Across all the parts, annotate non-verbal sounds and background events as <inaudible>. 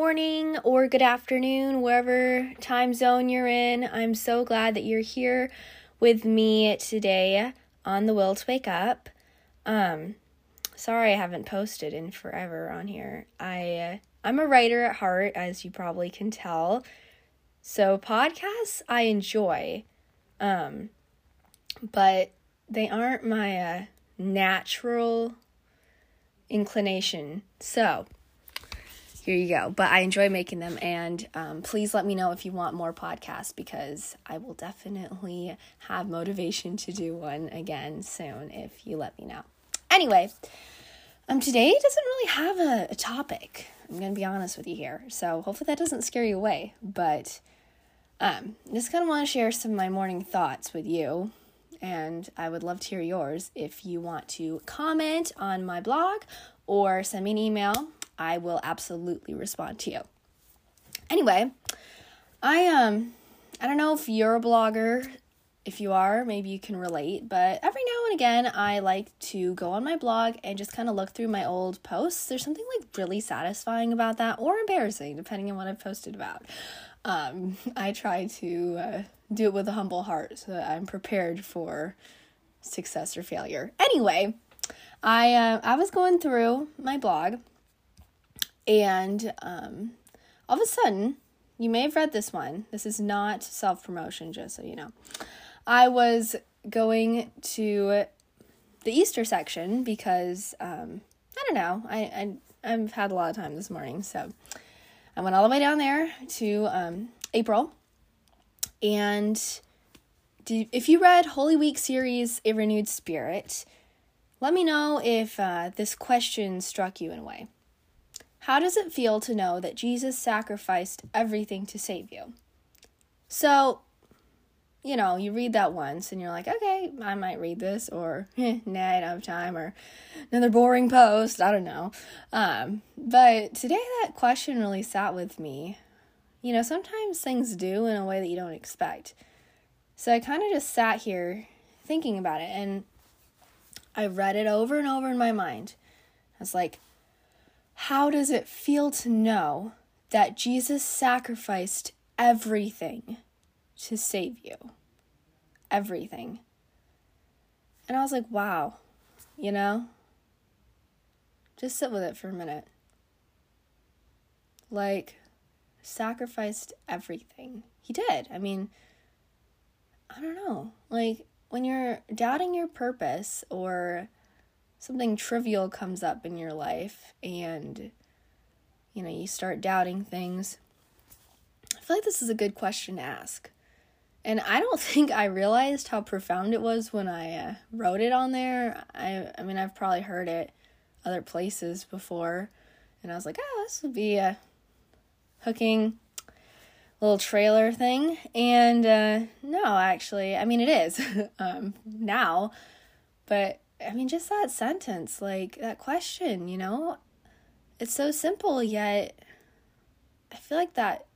morning or good afternoon, wherever time zone you're in. I'm so glad that you're here with me today on the Will to Wake Up. Um, sorry I haven't posted in forever on here. I uh, I'm a writer at heart, as you probably can tell. So podcasts I enjoy, um, but they aren't my uh, natural inclination. So here you go. But I enjoy making them, and um, please let me know if you want more podcasts because I will definitely have motivation to do one again soon if you let me know. Anyway, um, today doesn't really have a, a topic. I'm gonna be honest with you here, so hopefully that doesn't scare you away. But um, just kind of want to share some of my morning thoughts with you and I would love to hear yours. If you want to comment on my blog or send me an email, I will absolutely respond to you. Anyway, I um I don't know if you're a blogger. If you are, maybe you can relate, but every now and again I like to go on my blog and just kind of look through my old posts. There's something like really satisfying about that or embarrassing depending on what I've posted about. Um, <laughs> I try to uh, do it with a humble heart so that I'm prepared for success or failure. Anyway, I uh, I was going through my blog, and um, all of a sudden, you may have read this one. This is not self promotion, just so you know. I was going to the Easter section because um, I don't know. I, I I've had a lot of time this morning, so I went all the way down there to um, April and if you read Holy Week series, A Renewed Spirit, let me know if uh, this question struck you in a way. How does it feel to know that Jesus sacrificed everything to save you? So, you know, you read that once and you're like, okay, I might read this, or eh, <laughs> nah, I don't have time, or another boring post, I don't know. Um, but today that question really sat with me you know, sometimes things do in a way that you don't expect. So I kind of just sat here thinking about it and I read it over and over in my mind. I was like, how does it feel to know that Jesus sacrificed everything to save you? Everything. And I was like, wow, you know? Just sit with it for a minute. Like, sacrificed everything. He did. I mean, I don't know. Like, when you're doubting your purpose or something trivial comes up in your life and, you know, you start doubting things, I feel like this is a good question to ask. And I don't <laughs> think I realized how profound it was when I uh, wrote it on there. I, I mean, I've probably heard it other places before, and I was like, oh, this would be a hooking little trailer thing. And uh, no, actually, I mean, it is <laughs> um, now, but I mean, just that sentence, like that question, you know, it's so simple, yet I feel like that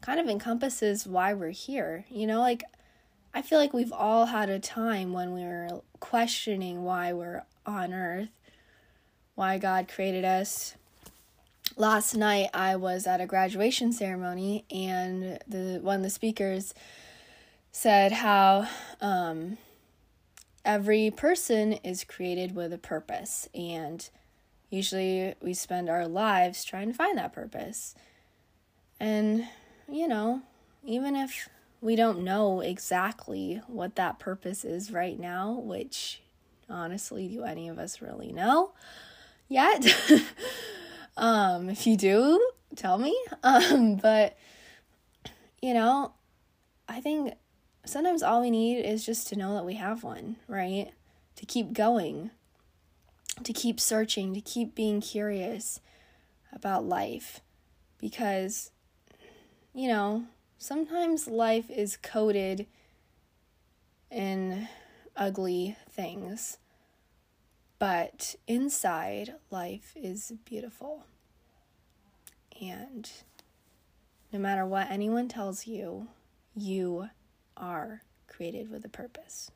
kind of encompasses why we're here. You know, like I feel like we've all had a time when we were questioning why we're on earth, why God created us, last night I was at a graduation ceremony and the one of the speakers said how um, every person is created with a purpose and usually we spend our lives trying to find that purpose. And you know, even if we don't know exactly what that purpose is right now, which honestly, do any of us really know yet? <laughs> Um, if you do, tell me. <laughs> Um, but you know, I think sometimes all we need is just to know that we have one, right? To keep going, to keep searching, to keep being curious about life. Because, you know, sometimes life is coded in ugly things. But inside, life is beautiful. And no matter what anyone tells you, you are created with a purpose.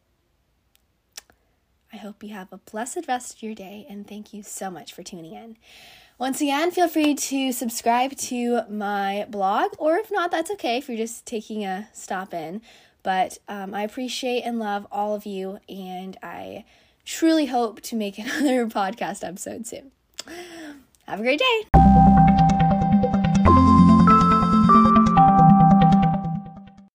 I hope you have a blessed rest of your day, and thank you so much for tuning in. Once again, feel free to subscribe to my blog, or if not, that's okay if you're just taking a stop in. But um, I appreciate and love all of you, and I truly hope to make <laughs> another podcast episode soon. Have a great day.